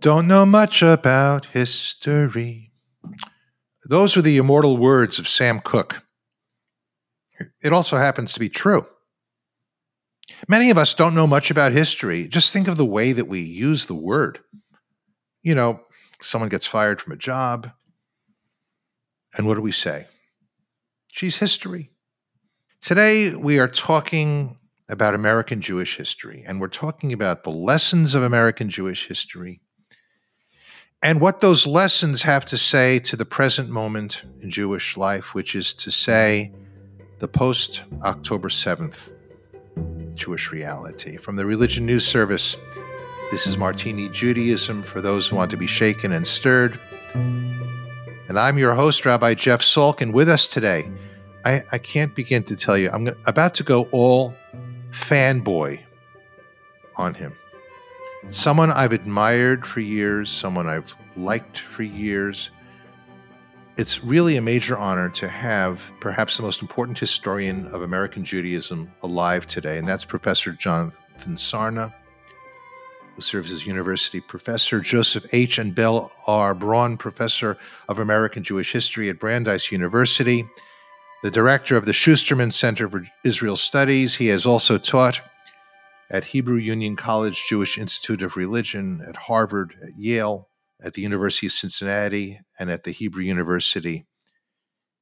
Don't know much about history. Those are the immortal words of Sam Cooke. It also happens to be true. Many of us don't know much about history. Just think of the way that we use the word. You know, someone gets fired from a job, and what do we say? She's history. Today, we are talking about American Jewish history, and we're talking about the lessons of American Jewish history and what those lessons have to say to the present moment in Jewish life, which is to say, the post October 7th Jewish reality. From the Religion News Service, this is Martini Judaism for those who want to be shaken and stirred. And I'm your host, Rabbi Jeff Salk, and with us today, I, I can't begin to tell you, I'm about to go all fanboy on him. Someone I've admired for years, someone I've liked for years. It's really a major honor to have perhaps the most important historian of American Judaism alive today, and that's Professor Jonathan Sarna, who serves as university professor, Joseph H. and Belle R. Braun Professor of American Jewish History at Brandeis University, the director of the Schusterman Center for Israel Studies. He has also taught at Hebrew Union College Jewish Institute of Religion, at Harvard, at Yale, at the University of Cincinnati, and at the Hebrew University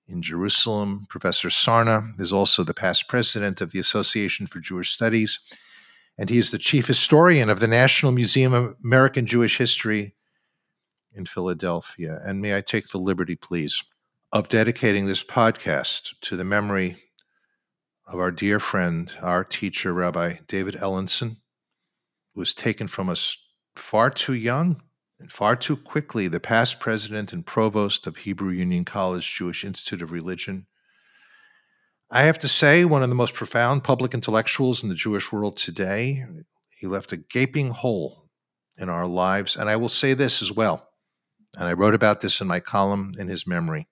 in Jerusalem. Professor Sarna is also the past president of the Association for Jewish Studies, and he is the chief historian of the National Museum of American Jewish History in Philadelphia. And may I take the liberty, please, of dedicating this podcast to the memory of our dear friend, our teacher, Rabbi David Ellenson, who was taken from us far too young and far too quickly, the past president and provost of Hebrew Union College Jewish Institute of Religion. I have to say, one of the most profound public intellectuals in the Jewish world today. He left a gaping hole in our lives. And I will say this as well, and I wrote about this in my column in his memory.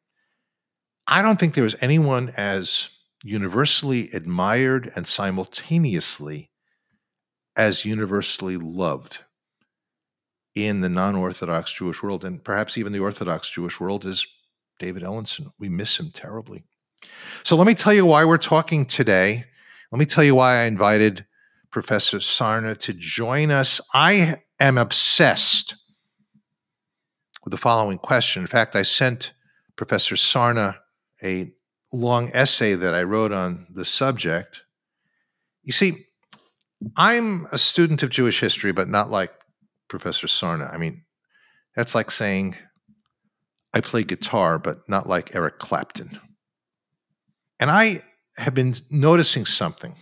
I don't think there was anyone as universally admired and simultaneously as universally loved in the non Orthodox Jewish world, and perhaps even the Orthodox Jewish world, is David Ellenson. We miss him terribly. So let me tell you why we're talking today. Let me tell you why I invited Professor Sarna to join us. I am obsessed with the following question. In fact, I sent Professor Sarna a long essay that I wrote on the subject. You see, I'm a student of Jewish history, but not like Professor Sarna. I mean, that's like saying I play guitar, but not like Eric Clapton. And I have been noticing something.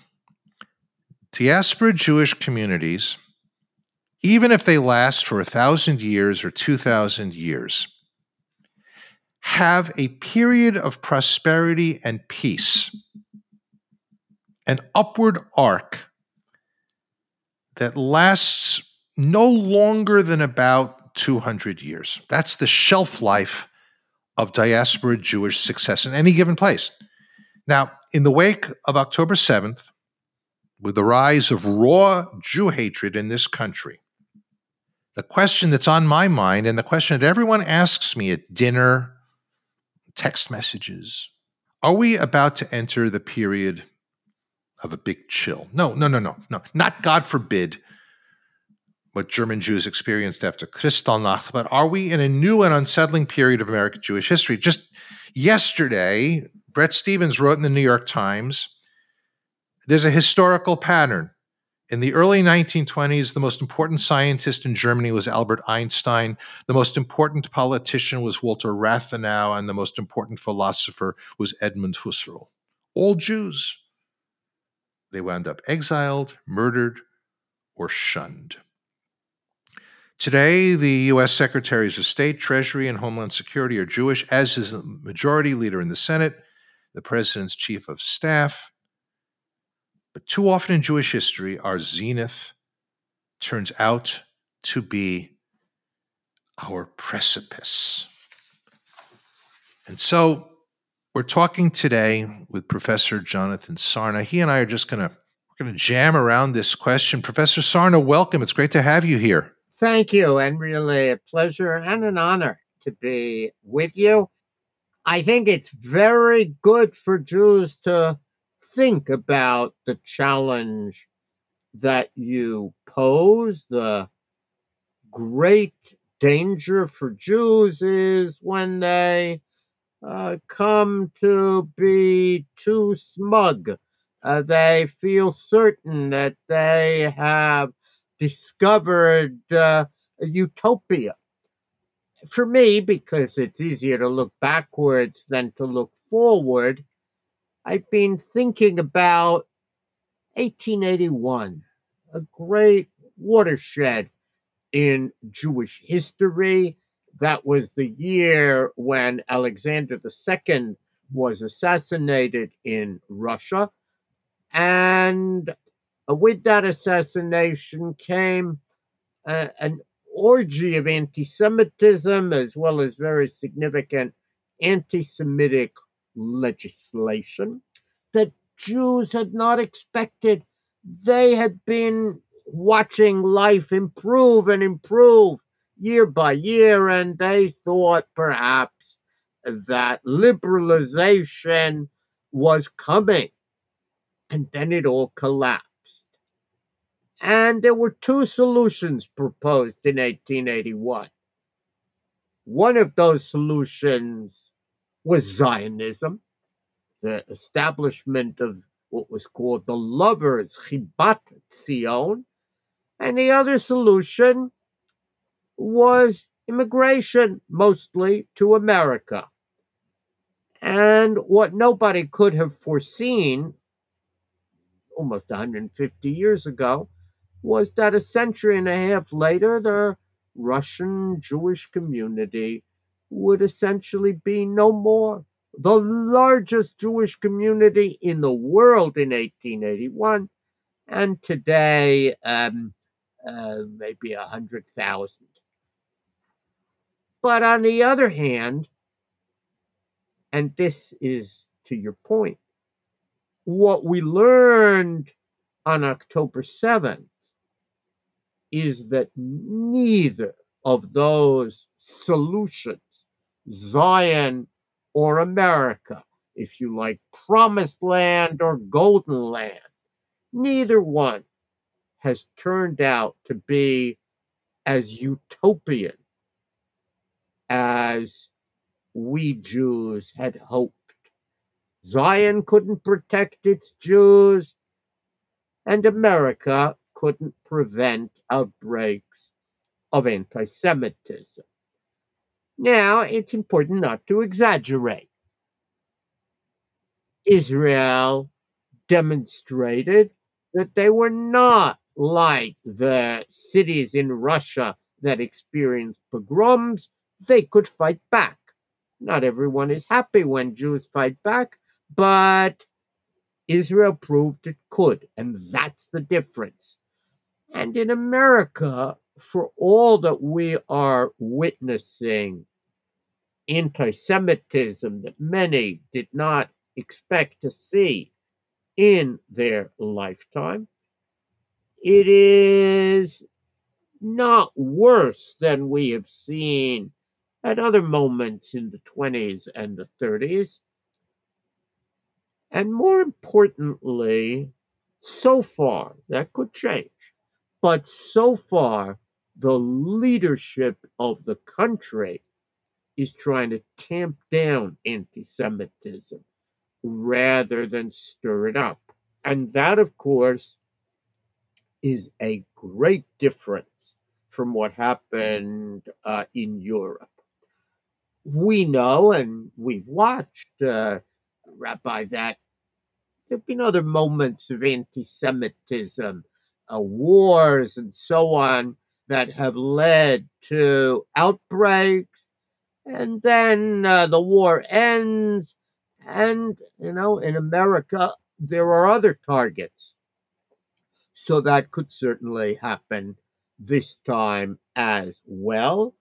Diaspora Jewish communities, even if they last for a thousand years or two thousand years, have a period of prosperity and peace, an upward arc that lasts no longer than about 200 years. That's the shelf life of diaspora Jewish success in any given place. Now, in the wake of October 7th, with the rise of raw Jew hatred in this country, the question that's on my mind and the question that everyone asks me at dinner text messages. Are we about to enter the period of a big chill? No, no, no, no, no. Not God forbid what German Jews experienced after Kristallnacht, but are we in a new and unsettling period of American Jewish history? Just yesterday, Bret Stephens wrote in the New York Times there's a historical pattern. In the early 1920s, the most important scientist in Germany was Albert Einstein. The most important politician was Walter Rathenau, and the most important philosopher was Edmund Husserl. All Jews. They wound up exiled, murdered, or shunned. Today, the U.S. Secretaries of State, Treasury, and Homeland Security are Jewish, as is the majority leader in the Senate, the president's chief of staff, but too often in Jewish history, our zenith turns out to be our precipice. And so we're talking today with Professor Jonathan Sarna. He and I are just going to we're going to jam around this question. Professor Sarna, welcome. It's great to have you here. Thank you, and really a pleasure and an honor to be with you. I think it's very good for Jews to think about the challenge that you pose. The great danger for Jews is when they uh, come to be too smug. Uh, they feel certain that they have discovered uh, a utopia. For me, because it's easier to look backwards than to look forward, I've been thinking about 1881, a great watershed in Jewish history. That was the year when Alexander II was assassinated in Russia. And with that assassination came uh, an orgy of anti Semitism as well as very significant anti Semitic legislation that Jews had not expected. They had been watching life improve and improve year by year, and they thought perhaps that liberalization was coming. And then it all collapsed. And there were two solutions proposed in 1881. One of those solutions was Zionism, the establishment of what was called the lovers Chibat Zion, and the other solution was immigration, mostly to America. And what nobody could have foreseen almost 150 years ago was that a century and a half later, the Russian Jewish community would essentially be no more. The largest Jewish community in the world in 1881, and today, um, uh, maybe 100,000. But on the other hand, and this is to your point, what we learned on October 7th is that neither of those solutions, Zion or America, if you like, promised land or golden land, neither one has turned out to be as utopian as we Jews had hoped. Zion couldn't protect its Jews, and America couldn't prevent outbreaks of anti Semitism. Now, it's important not to exaggerate. Israel demonstrated that they were not like the cities in Russia that experienced pogroms. They could fight back. Not everyone is happy when Jews fight back, but Israel proved it could, and that's the difference. And in America, for all that we are witnessing anti Semitism that many did not expect to see in their lifetime, it is not worse than we have seen at other moments in the 20s and the 30s. And more importantly, so far, that could change, but so far, the leadership of the country is trying to tamp down anti Semitism rather than stir it up. And that, of course, is a great difference from what happened uh, in Europe. We know and we've watched, uh, Rabbi, that there have been other moments of anti Semitism, uh, wars, and so on that have led to outbreaks. And then uh, the war ends. And, you know, in America, there are other targets. So that could certainly happen this time as well.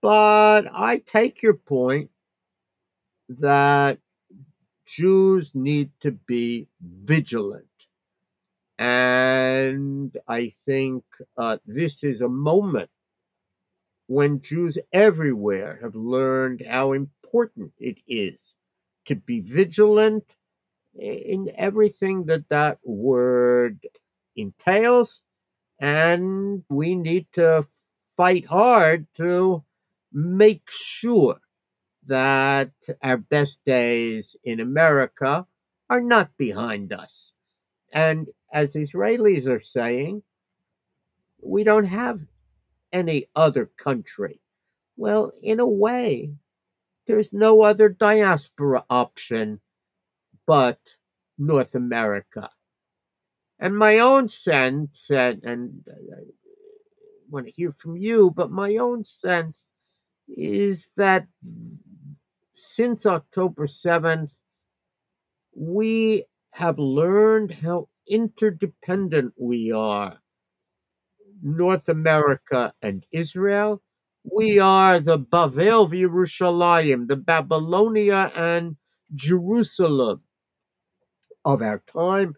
But I take your point that Jews need to be vigilant And I think uh, this is a moment when Jews everywhere have learned how important it is to be vigilant in everything that that word entails. And we need to fight hard to make sure that our best days in America are not behind us. And as Israelis are saying, we don't have any other country. Well, in a way, there's no other diaspora option but North America. And my own sense, and, and I want to hear from you, but my own sense is that since October 7th, we have learned how interdependent we are. North America and Israel. We are the Bavel Yerushalayim, the Babylonia and Jerusalem of our time.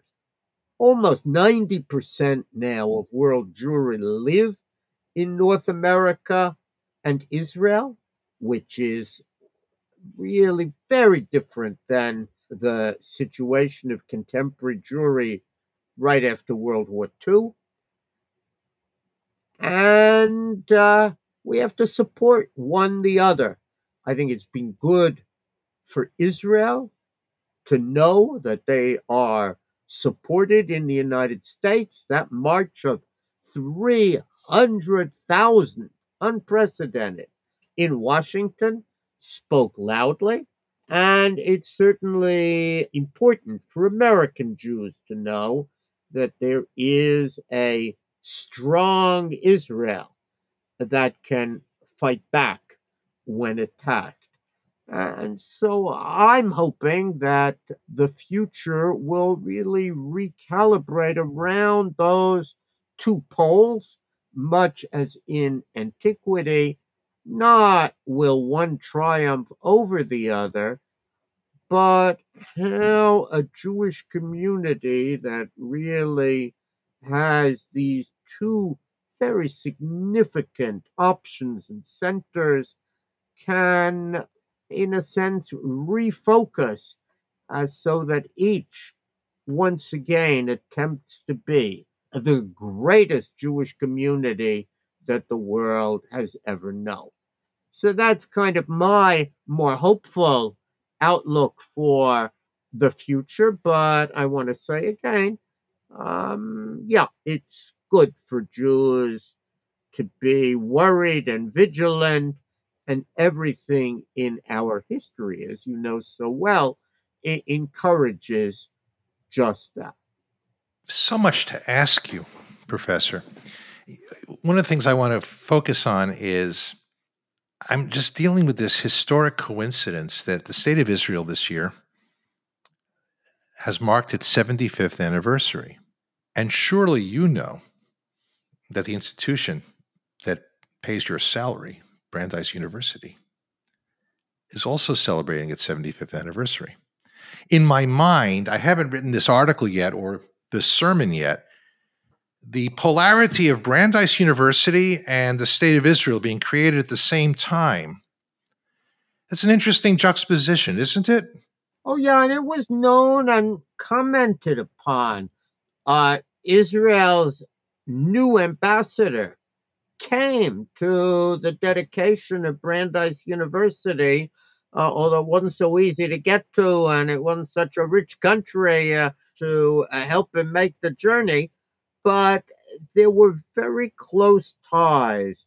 Almost 90% now of world Jewry live in North America and Israel, which is really very different than the situation of contemporary Jewry right after World War II. And uh, we have to support one the other. I think it's been good for Israel to know that they are supported in the United States. That march of 300,000, unprecedented, in Washington spoke loudly. And it's certainly important for American Jews to know that there is a strong Israel that can fight back when attacked. And so I'm hoping that the future will really recalibrate around those two poles, much as in antiquity. Not will one triumph over the other, but how a Jewish community that really has these two very significant options and centers can, in a sense, refocus uh, so that each once again attempts to be the greatest Jewish community that the world has ever known. So that's kind of my more hopeful outlook for the future. But I want to say again, um, yeah, it's good for Jews to be worried and vigilant, and everything in our history, as you know so well, it encourages just that. So much to ask you, Professor. One of the things I want to focus on is I'm just dealing with this historic coincidence that the state of Israel this year has marked its 75th anniversary. And surely you know that the institution that pays your salary, Brandeis University, is also celebrating its 75th anniversary. In my mind, I haven't written this article yet or this sermon yet, the polarity of Brandeis University and the State of Israel being created at the same time. That's an interesting juxtaposition, isn't it? Oh, yeah, and it was known and commented upon. Uh, Israel's new ambassador came to the dedication of Brandeis University, uh, although it wasn't so easy to get to and it wasn't such a rich country uh, to uh, help him make the journey but there were very close ties.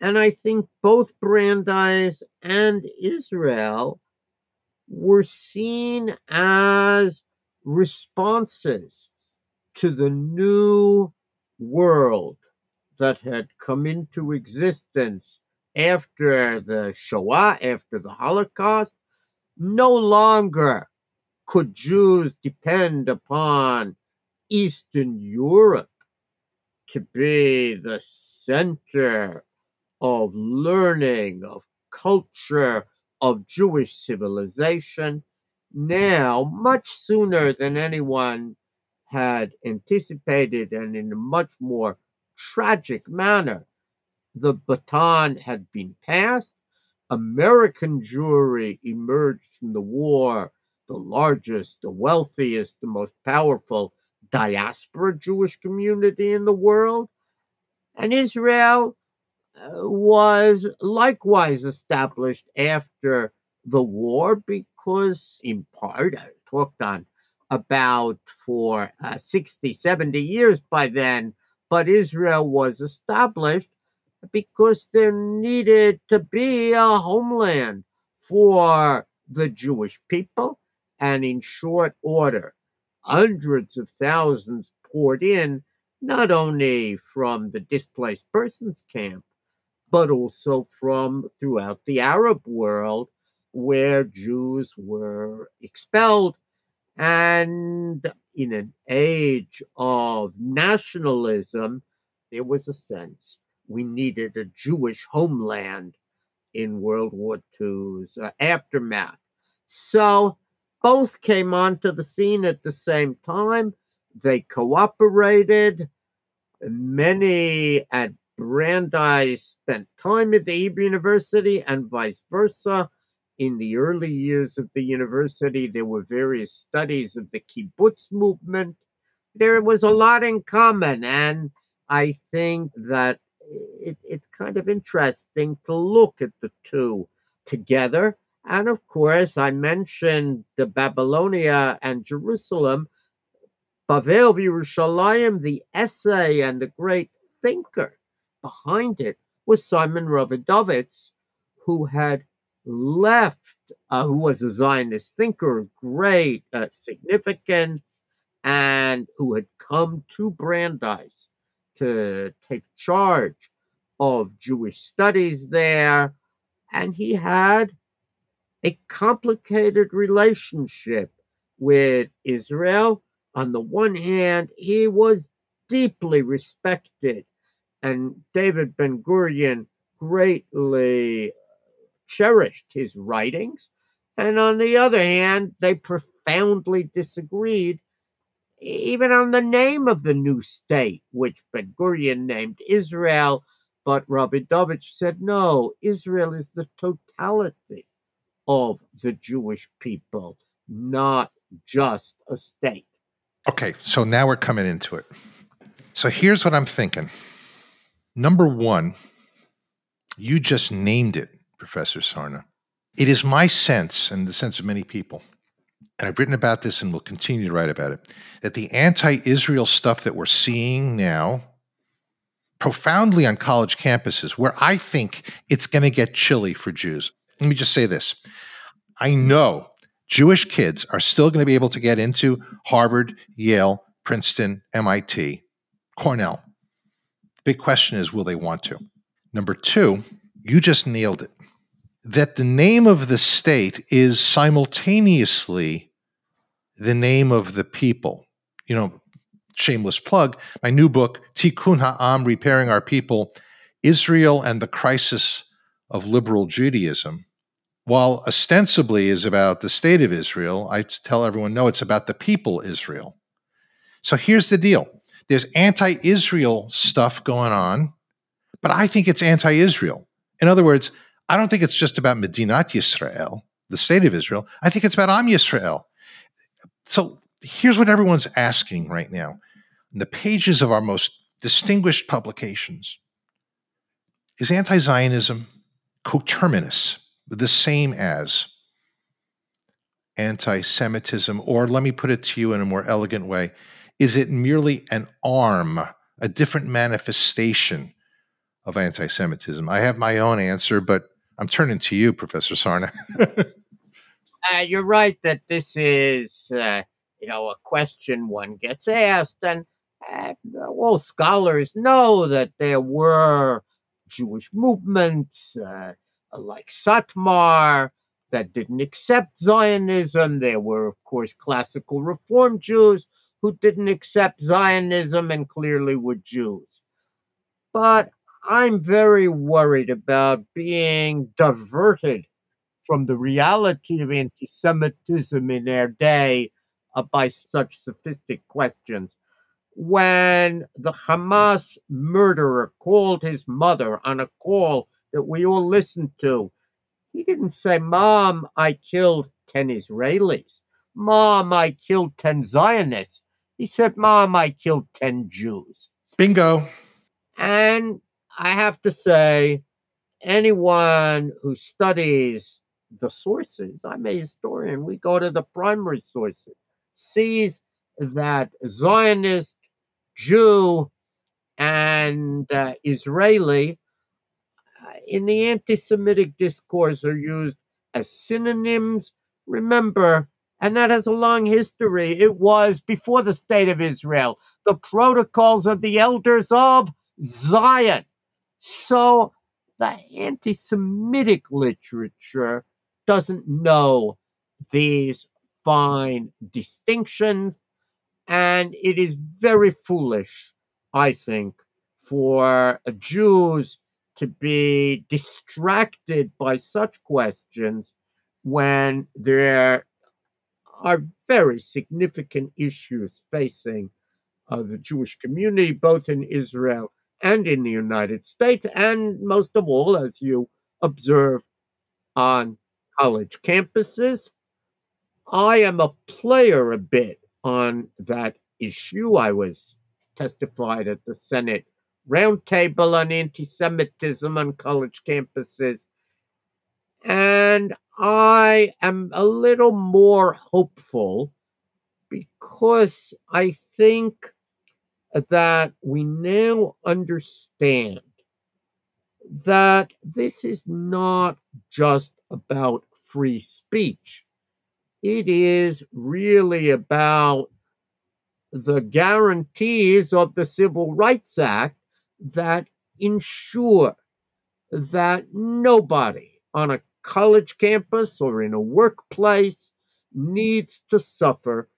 And I think both Brandeis and Israel were seen as responses to the new world that had come into existence after the Shoah, after the Holocaust. No longer could Jews depend upon Eastern Europe to be the center of learning, of culture, of Jewish civilization now, much sooner than anyone had anticipated and in a much more tragic manner. The baton had been passed. American Jewry emerged from the war the largest, the wealthiest, the most powerful diaspora Jewish community in the world. And Israel uh, was likewise established after the war because, in part, I talked on about for uh, 60, 70 years by then, but Israel was established because there needed to be a homeland for the Jewish people. And in short order, hundreds of thousands poured in, not only from the displaced persons camp, but also from throughout the Arab world where Jews were expelled. And in an age of nationalism, there was a sense we needed a Jewish homeland in World War II's uh, aftermath. So both came onto the scene at the same time. They cooperated. Many at Brandeis spent time at the Hebrew University and vice versa. In the early years of the university, there were various studies of the kibbutz movement. There was a lot in common, and I think that it, it's kind of interesting to look at the two together. And of course, I mentioned the Babylonia and Jerusalem. Bavel Yerushalayim, the essay and the great thinker behind it was Simon Rawidowicz, who had left, uh, who was a Zionist thinker great uh, significance, and who had come to Brandeis to take charge of Jewish studies there. And he had a complicated relationship with Israel. On the one hand, he was deeply respected, and David Ben Gurion greatly uh, cherished his writings. And on the other hand, they profoundly disagreed even on the name of the new state, which Ben Gurion named Israel. But Rabbi Rawidowicz said, no, Israel is the totality of the Jewish people, not just a state. Okay, so now we're coming into it. So here's what I'm thinking. Number one, you just named it, Professor Sarna. It is my sense, and the sense of many people, and I've written about this and will continue to write about it, that the anti Israel stuff that we're seeing now, profoundly on college campuses, where I think it's going to get chilly for Jews. Let me just say this I know Jewish kids are still going to be able to get into Harvard, Yale, Princeton, MIT, Cornell. Big question is will they want to? Number two, you just nailed it. That the name of the state is simultaneously the name of the people. You know, shameless plug, my new book, Tikkun Ha'am, Repairing Our People, Israel and the Crisis of Liberal Judaism. While ostensibly is about the state of Israel, I tell everyone, no, it's about the people Israel. So here's the deal. There's anti-Israel stuff going on, but I think it's anti-Israel. In other words, I don't think it's just about Medinat Yisrael, the state of Israel. I think it's about Am Yisrael. So here's what everyone's asking right now. In the pages of our most distinguished publications, is anti Zionism coterminous, the same as anti Semitism? Or let me put it to you in a more elegant way is it merely an arm, a different manifestation of anti Semitism? I have my own answer, but I'm turning to you, Professor Sarna. uh, you're right that this is, uh, you know, a question one gets asked, and uh, all scholars know that there were Jewish movements uh, like Satmar that didn't accept Zionism. There were, of course, classical Reform Jews who didn't accept Zionism and clearly were Jews. But I'm very worried about being diverted from the reality of anti Semitism in our day uh, by such sophisticated questions. When the Hamas murderer called his mother on a call that we all listened to, he didn't say, Mom, I killed 10 Israelis. Mom, I killed 10 Zionists. He said, Mom, I killed 10 Jews. Bingo. And I have to say, anyone who studies the sources, I'm a historian, we go to the primary sources, sees that Zionist, Jew, and uh, Israeli in the anti Semitic discourse are used as synonyms. Remember, and that has a long history. It was before the state of Israel, the protocols of the elders of Zion. So the anti Semitic literature doesn't know these fine distinctions, and it is very foolish, I think, for Jews to be distracted by such questions when there are very significant issues facing uh, the Jewish community, both in Israel and in the United States, and most of all, as you observe on college campuses. I am a player a bit on that issue. I was testified at the Senate roundtable on anti Semitism on college campuses. And I am a little more hopeful because I think that we now understand that this is not just about free speech. It is really about the guarantees of the Civil Rights Act that ensure that nobody on a college campus or in a workplace needs to suffer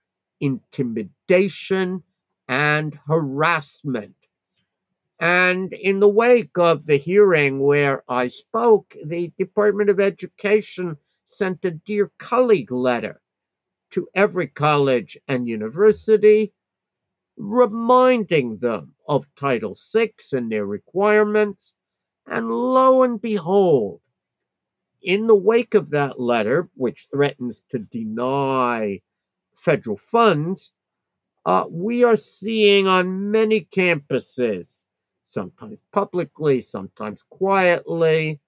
intimidation and harassment. And in the wake of the hearing where I spoke, the Department of Education sent a Dear Colleague letter to every college and university, reminding them of Title VI and their requirements. And lo and behold, in the wake of that letter, which threatens to deny federal funds, uh, we are seeing on many campuses, sometimes publicly, sometimes quietly,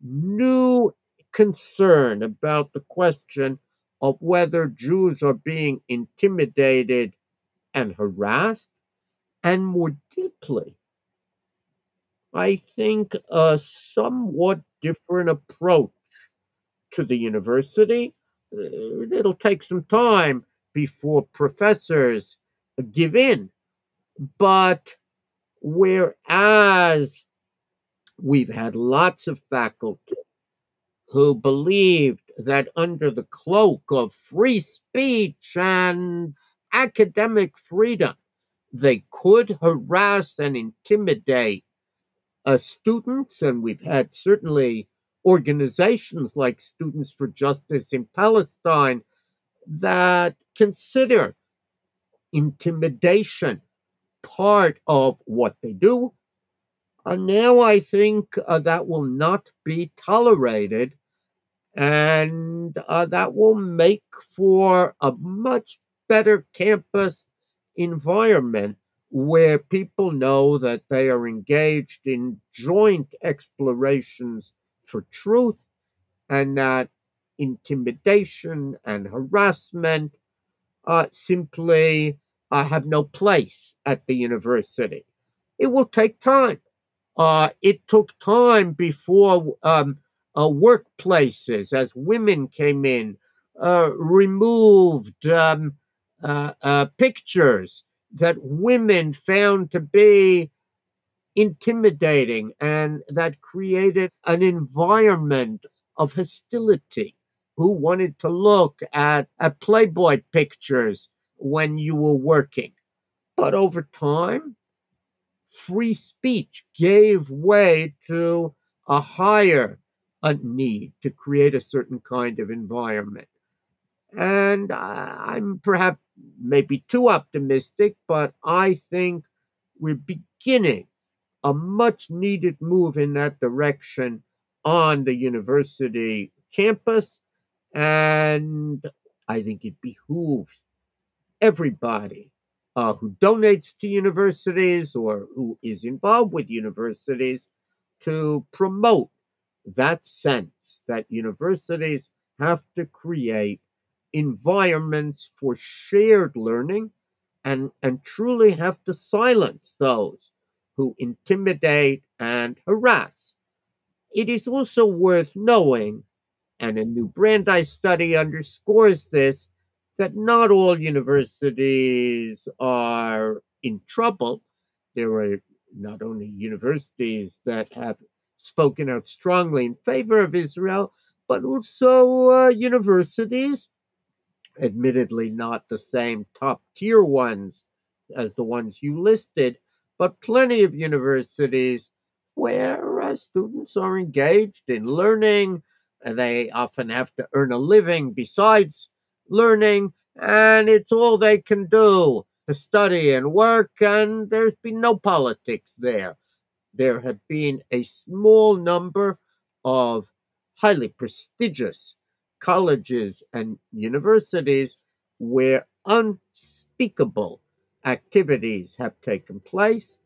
new concern about the question of whether Jews are being intimidated and harassed, and more deeply, I think a somewhat different approach to the university. Uh, it'll take some time before professors give in. But whereas we've had lots of faculty who believed that under the cloak of free speech and academic freedom, they could harass and intimidate uh, students, and we've had certainly organizations like Students for Justice in Palestine that consider intimidation part of what they do. And now I think uh, that will not be tolerated, and uh, that will make for a much better campus environment where people know that they are engaged in joint explorations for truth and that intimidation and harassment uh, simply uh, have no place at the university. It will take time. Uh, it took time before um, uh, workplaces, as women came in, uh, removed um, uh, pictures that women found to be intimidating and that created an environment of hostility who wanted to look at, at Playboy pictures when you were working. But over time, free speech gave way to a higher a need to create a certain kind of environment. And I'm perhaps maybe too optimistic, but I think we're beginning a much needed move in that direction on the university campus. And I think it behooves everybody uh, who donates to universities or who is involved with universities to promote that sense that universities have to create environments for shared learning and, and truly have to silence those who intimidate and harass. It is also worth knowing, and a new Brandeis study underscores this, that not all universities are in trouble. There are not only universities that have spoken out strongly in favor of Israel, but also uh, universities, admittedly not the same top tier ones as the ones you listed, but plenty of universities where uh, students are engaged in learning. They often have to earn a living besides learning, and it's all they can do to study and work, and there's been no politics there. There have been a small number of highly prestigious colleges and universities where unspeakable activities have taken place.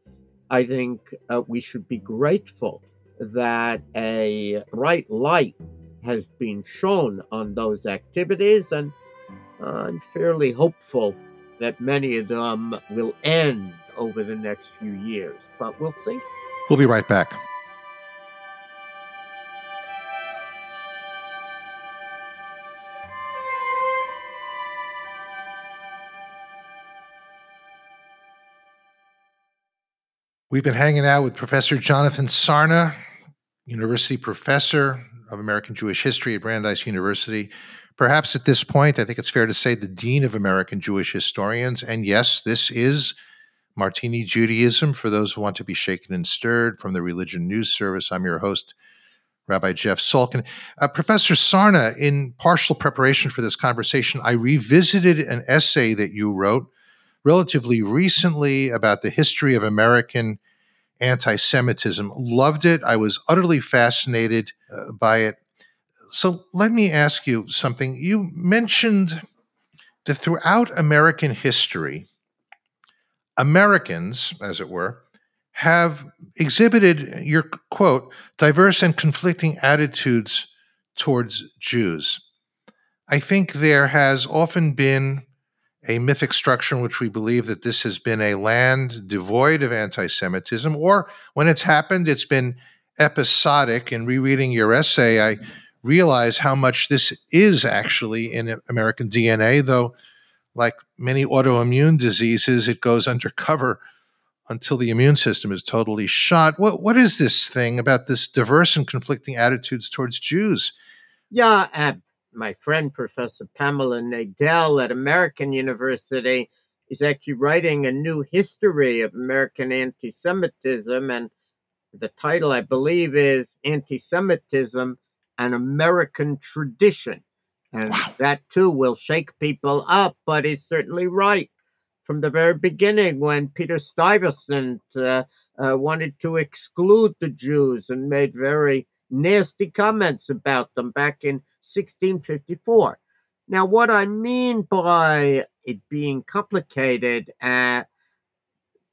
I think uh, we should be grateful that a bright light has been shown on those activities, and I'm fairly hopeful that many of them will end over the next few years, but we'll see. We'll be right back. We've been hanging out with Professor Jonathan Sarna, University Professor of American Jewish History at Brandeis University. Perhaps at this point, I think it's fair to say the Dean of American Jewish Historians. And yes, this is Martini Judaism for those who want to be shaken and stirred from the Religion News Service. I'm your host, Rabbi Jeff Salkin. Uh, Professor Sarna, in partial preparation for this conversation, I revisited an essay that you wrote relatively recently about the history of American anti Semitism. Loved it. I was utterly fascinated uh, by it. So let me ask you something. You mentioned that throughout American history, Americans, as it were, have exhibited, your quote, diverse and conflicting attitudes towards Jews. I think there has often been a mythic structure in which we believe that this has been a land devoid of anti Semitism, or when it's happened, it's been episodic. In rereading your essay, I realize how much this is actually in American DNA, though, like many autoimmune diseases, it goes undercover until the immune system is totally shot. What, what is this thing about this diverse and conflicting attitudes towards Jews? Yeah, uh, my friend Professor Pamela Nadell at American University is actually writing a new history of American anti Semitism. And the title, I believe, is Anti Semitism An American Tradition. And wow. that too will shake people up, but he's certainly right. From the very beginning, when Peter Stuyvesant uh, uh, wanted to exclude the Jews and made very nasty comments about them back in 1654. Now, what I mean by it being complicated, uh,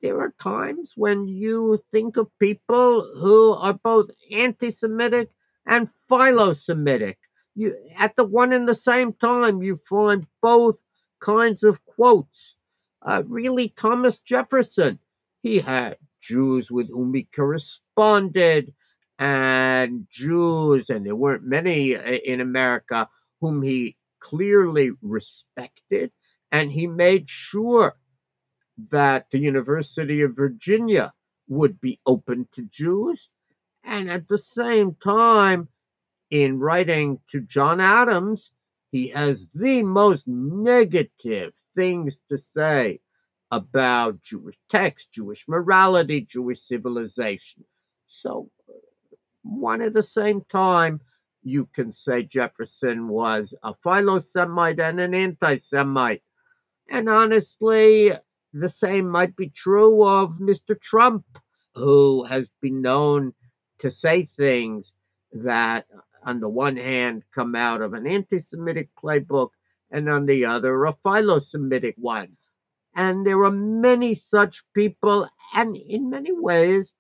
there are times when you think of people who are both anti Semitic and philo Semitic. You, at the one and the same time, you find both kinds of quotes. Uh, really, Thomas Jefferson, he had Jews with whom he corresponded and Jews, and there weren't many uh, in America whom he clearly respected, and he made sure that the University of Virginia would be open to Jews. And at the same time, in writing to John Adams, he has the most negative things to say about Jewish text, Jewish morality, Jewish civilization. So one at the same time, you can say Jefferson was a philo-Semite and an anti-Semite. And honestly, the same might be true of Mr. Trump, who has been known to say things that, on the one hand, come out of an anti Semitic playbook, and on the other, a philo Semitic one. And there are many such people, and in many ways,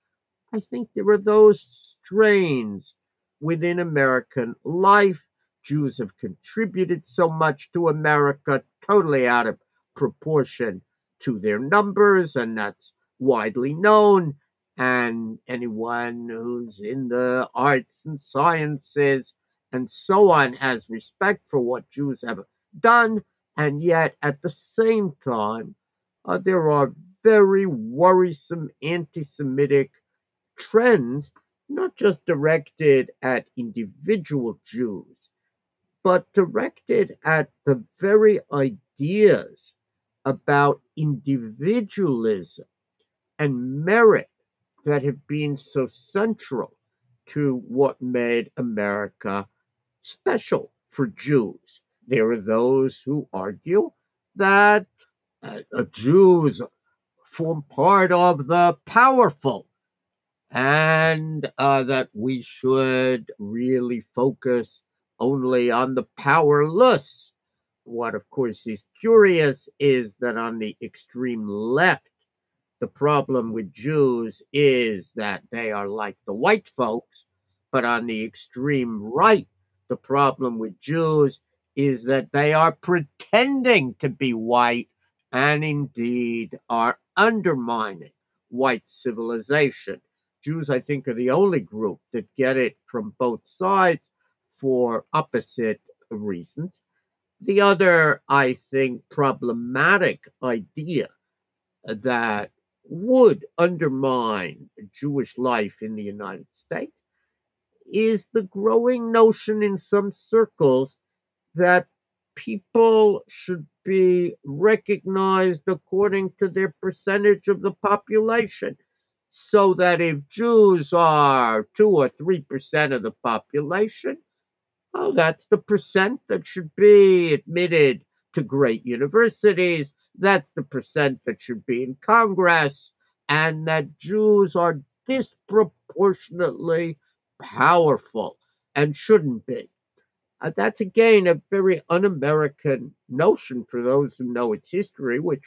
I think there are those strains within American life. Jews have contributed so much to America, totally out of proportion to their numbers, and that's widely known. And anyone who's in the arts and sciences and so on has respect for what Jews have done. And yet, at the same time, uh, there are very worrisome anti Semitic trends, not just directed at individual Jews, but directed at the very ideas about individualism and merit that have been so central to what made America special for Jews. There are those who argue that uh, Jews form part of the powerful and uh, that we should really focus only on the powerless what, of course, is curious is that on the extreme left, the problem with Jews is that they are like the white folks, but on the extreme right, the problem with Jews is that they are pretending to be white and indeed are undermining white civilization. Jews, I think, are the only group that get it from both sides for opposite reasons. The other, I think, problematic idea that would undermine Jewish life in the United States is the growing notion in some circles that people should be recognized according to their percentage of the population. So that if Jews are two or three percent of the population, Oh, that's the percent that should be admitted to great universities. That's the percent that should be in Congress. And that Jews are disproportionately powerful and shouldn't be. Uh, that's again a very un American notion for those who know its history, which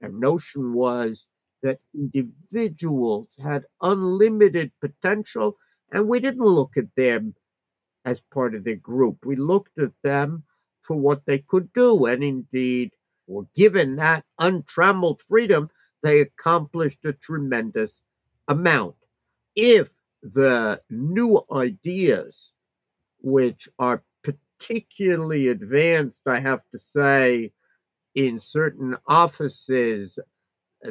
a notion was that individuals had unlimited potential, and we didn't look at them as part of their group. We looked at them for what they could do, and indeed, were given that untrammeled freedom, they accomplished a tremendous amount. If the new ideas, which are particularly advanced, I have to say, in certain offices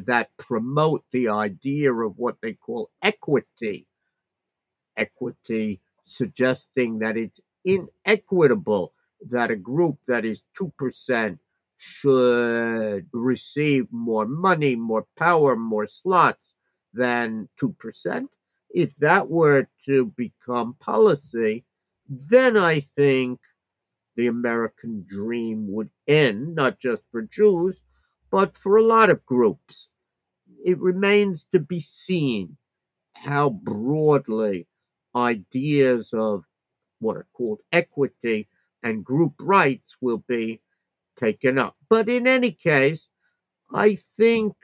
that promote the idea of what they call equity, equity suggesting that it's inequitable that a group that is 2% should receive more money, more power, more slots than 2%. If that were to become policy, then I think the American dream would end, not just for Jews, but for a lot of groups. It remains to be seen how broadly ideas of what are called equity and group rights will be taken up. But in any case, I think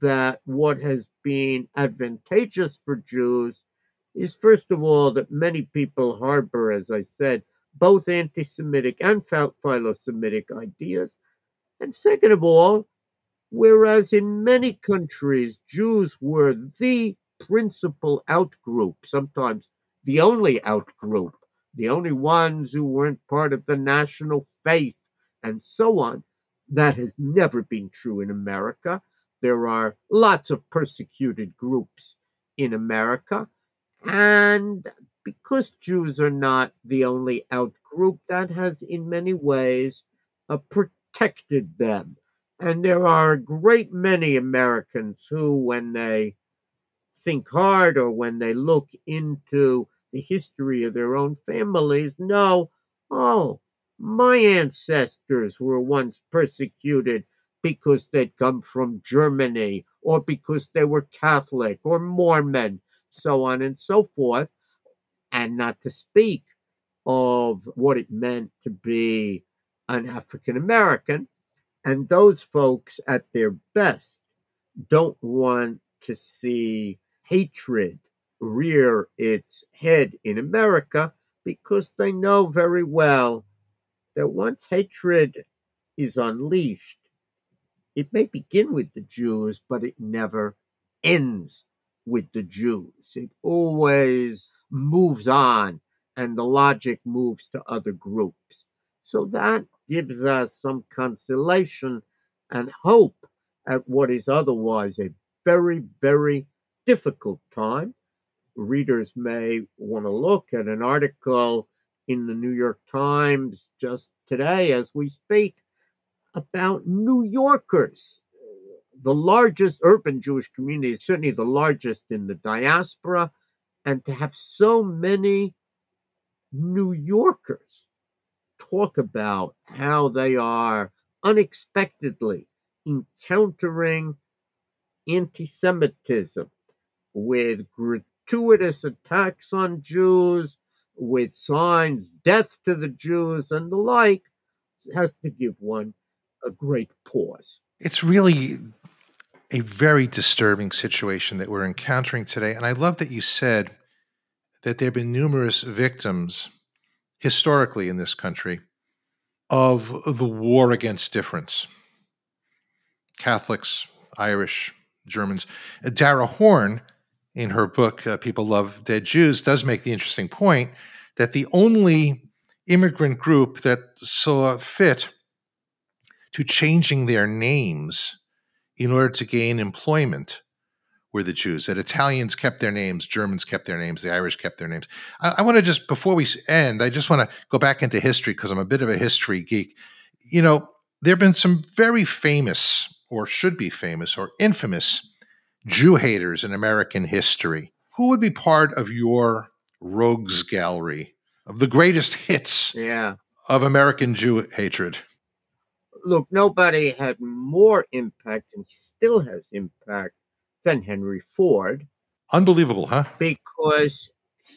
that what has been advantageous for Jews is, first of all, that many people harbor, as I said, both anti Semitic and philo Semitic ideas. And second of all, whereas in many countries Jews were the principal outgroup, sometimes the only outgroup, the only ones who weren't part of the national faith, and so on. That has never been true in America. There are lots of persecuted groups in America. And because Jews are not the only outgroup, that has in many ways uh, protected them. And there are a great many Americans who, when they think hard or when they look into the history of their own families know, oh, my ancestors were once persecuted because they'd come from Germany or because they were Catholic or Mormon, so on and so forth. And not to speak of what it meant to be an African American. And those folks, at their best, don't want to see hatred rear its head in America because they know very well that once hatred is unleashed, it may begin with the Jews, but it never ends with the Jews. It always moves on and the logic moves to other groups. So that gives us some consolation and hope at what is otherwise a very, very difficult time. Readers may want to look at an article in the New York Times just today as we speak about New Yorkers. The largest urban Jewish community, certainly the largest in the diaspora, and to have so many New Yorkers talk about how they are unexpectedly encountering anti Semitism with gratuitous attacks on Jews, with signs, death to the Jews, and the like, has to give one a great pause. It's really a very disturbing situation that we're encountering today. And I love that you said that there have been numerous victims historically in this country of the war against difference. Catholics, Irish, Germans. Dara Horn, in her book, uh, People Love Dead Jews, does make the interesting point that the only immigrant group that saw fit to changing their names in order to gain employment were the Jews. That Italians kept their names, Germans kept their names, the Irish kept their names. I, I want to just, before we end, I just want to go back into history because I'm a bit of a history geek. You know, there have been some very famous, or should be famous, or infamous Jew haters in American history. Who would be part of your rogues gallery of the greatest hits yeah. of American Jew hatred? Look, nobody had more impact and still has impact than Henry Ford. Unbelievable, huh? Because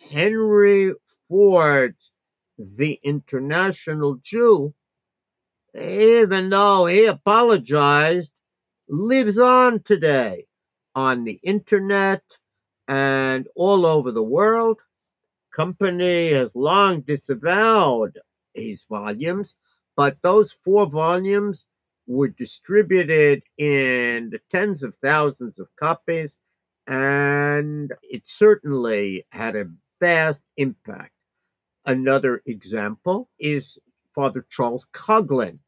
Henry Ford, the international Jew, even though he apologized, lives on today on the internet and all over the world. Company has long disavowed his volumes, but those four volumes were distributed in the tens of thousands of copies, and it certainly had a vast impact. Another example is Father Charles Coughlin.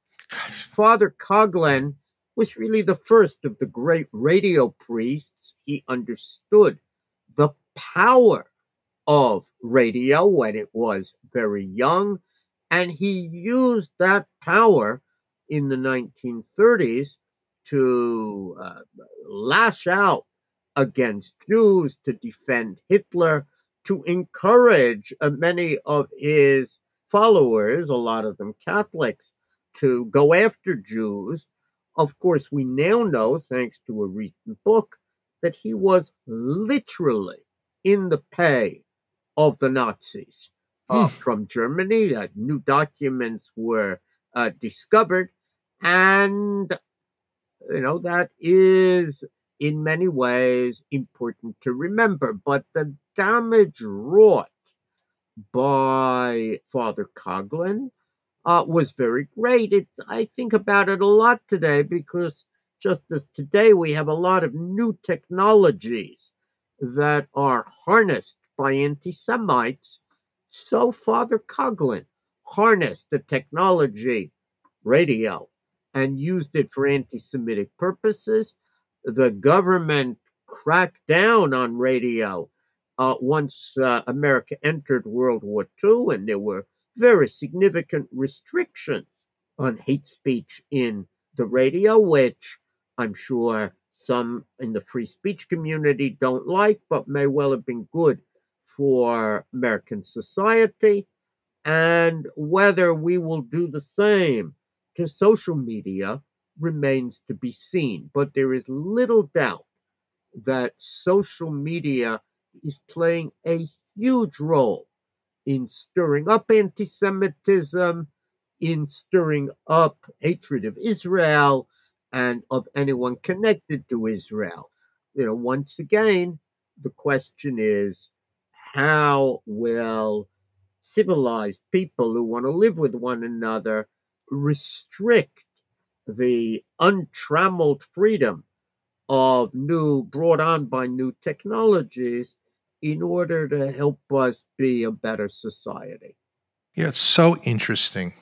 Father Coughlin was really the first of the great radio priests. He understood the power of radio when it was very young, and he used that power in the 1930s to uh, lash out against Jews, to defend Hitler, to encourage uh, many of his followers, a lot of them Catholics, to go after Jews. Of course, we now know, thanks to a recent book, that he was literally in the pay of the Nazis uh, hmm. from Germany. Uh, new documents were uh, discovered and, you know, that is in many ways important to remember. But the damage wrought by Father Coughlin uh, was very great. It, I think about it a lot today because just as today we have a lot of new technologies that are harnessed by anti Semites, so Father Coughlin harnessed the technology, radio, and used it for anti Semitic purposes. The government cracked down on radio uh, once uh, America entered World War II, and there were very significant restrictions on hate speech in the radio, which I'm sure some in the free speech community don't like, but may well have been good for American society and whether we will do the same to social media remains to be seen. But there is little doubt that social media is playing a huge role in stirring up anti Semitism, in stirring up hatred of Israel and of anyone connected to Israel. You know, once again, the question is how will civilized people who want to live with one another restrict the untrammeled freedom of new brought on by new technologies in order to help us be a better society. Yeah, it's so interesting.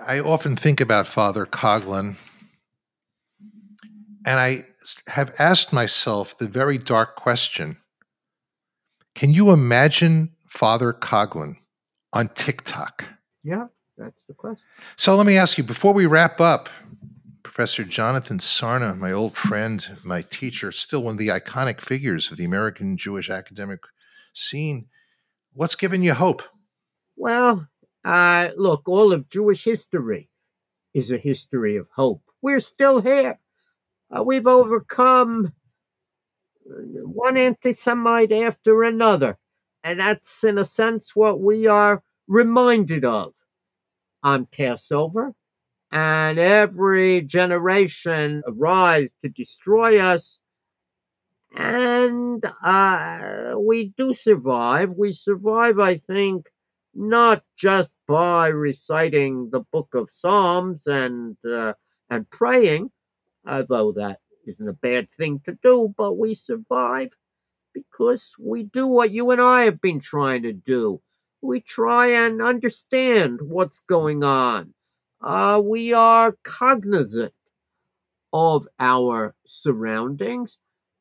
I often think about Father Coughlin, and I have asked myself the very dark question Can you imagine Father Coughlin on TikTok? Yeah, that's the question. So let me ask you before we wrap up, Professor Jonathan Sarna, my old friend, my teacher, still one of the iconic figures of the American Jewish academic scene. What's given you hope? Well, uh, look, all of Jewish history is a history of hope. We're still here. Uh, we've overcome one anti Semite after another. And that's, in a sense, what we are reminded of on Passover and every generation arise to destroy us. And uh, we do survive. We survive, I think, not just by reciting the book of Psalms and uh, and praying, although that isn't a bad thing to do, but we survive because we do what you and I have been trying to do. We try and understand what's going on uh, we are cognizant of our surroundings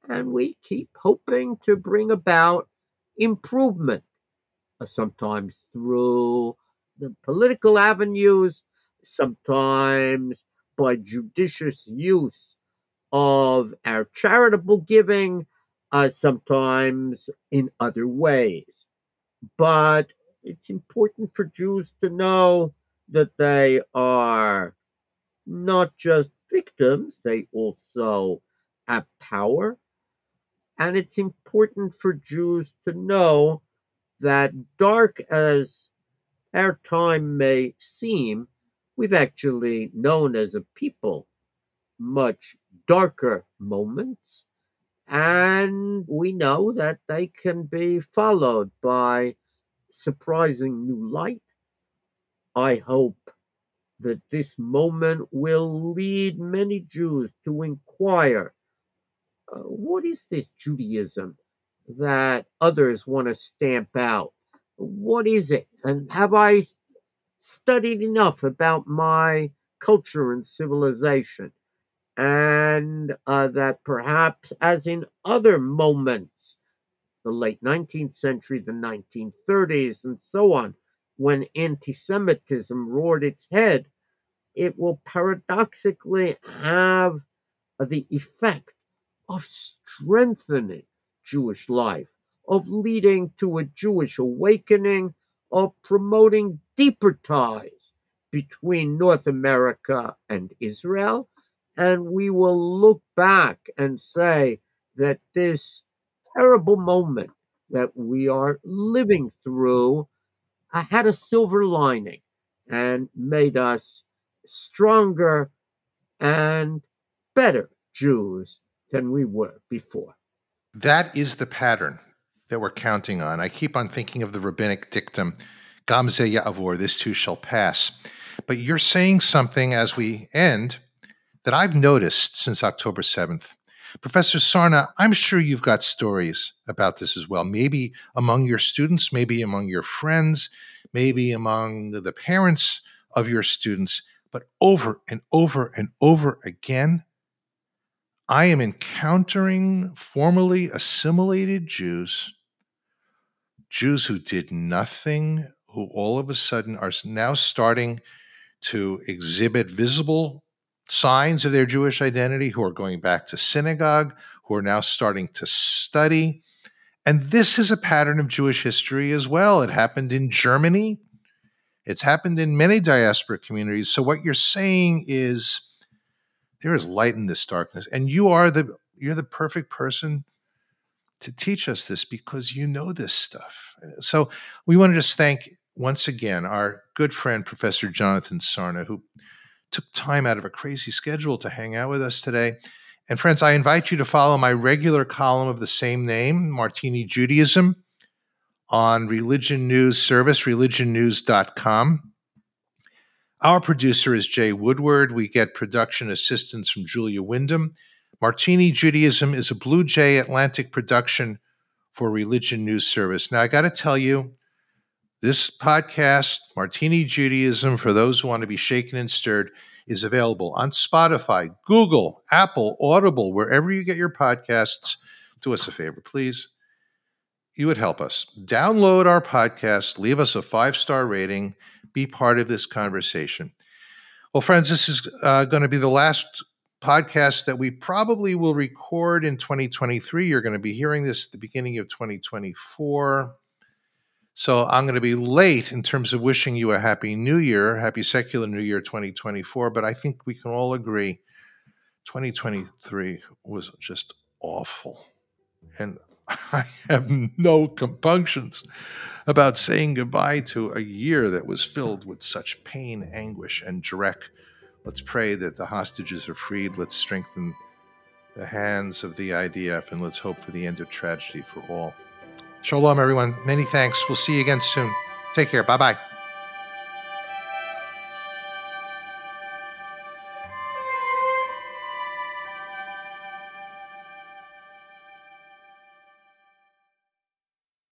and we keep hoping to bring about improvement, uh, sometimes through the political avenues, sometimes by judicious use of our charitable giving, uh, sometimes in other ways. But it's important for Jews to know that they are not just victims, they also have power. And it's important for Jews to know that, dark as our time may seem, we've actually known as a people much darker moments. And we know that they can be followed by surprising new light I hope that this moment will lead many Jews to inquire uh, what is this Judaism that others want to stamp out? What is it? And have I studied enough about my culture and civilization? And uh, that perhaps, as in other moments, the late 19th century, the 1930s, and so on, when anti Semitism roared its head, it will paradoxically have the effect of strengthening Jewish life, of leading to a Jewish awakening, of promoting deeper ties between North America and Israel. And we will look back and say that this terrible moment that we are living through had a silver lining and made us stronger and better Jews than we were before. That is the pattern that we're counting on. I keep on thinking of the rabbinic dictum, Gamze Ya'avor, this too shall pass. But you're saying something as we end that I've noticed since October 7th. Professor Sarna, I'm sure you've got stories about this as well. Maybe among your students, maybe among your friends, maybe among the parents of your students, but over and over and over again, I am encountering formerly assimilated Jews, Jews who did nothing, who all of a sudden are now starting to exhibit visible signs of their Jewish identity, who are going back to synagogue, who are now starting to study. And this is a pattern of Jewish history as well. It happened in Germany. It's happened in many diaspora communities. So what you're saying is there is light in this darkness. And you are the you're the perfect person to teach us this because you know this stuff. So we want to just thank once again our good friend Professor Jonathan Sarna, who took time out of a crazy schedule to hang out with us today. And friends, I invite you to follow my regular column of the same name, Martini Judaism, on Religion News Service, religionnews.com. Our producer is Jay Woodward. We get production assistance from Julia Wyndham. Martini Judaism is a Blue Jay Atlantic production for Religion News Service. Now, I got to tell you, this podcast, Martini Judaism, for those who want to be shaken and stirred, is available on Spotify, Google, Apple, Audible, wherever you get your podcasts. Do us a favor, please. You would help us. Download our podcast, leave us a five star rating, be part of this conversation. Well, friends, this is uh, going to be the last podcast that we probably will record in 2023. You're going to be hearing this at the beginning of 2024. So I'm going to be late in terms of wishing you a happy new year, happy secular new year 2024. But I think we can all agree 2023 was just awful. And I have no compunctions about saying goodbye to a year that was filled with such pain, anguish, and dreck. Let's pray that the hostages are freed. Let's strengthen the hands of the IDF and let's hope for the end of tragedy for all. Shalom, everyone. Many thanks. We'll see you again soon. Take care. Bye bye.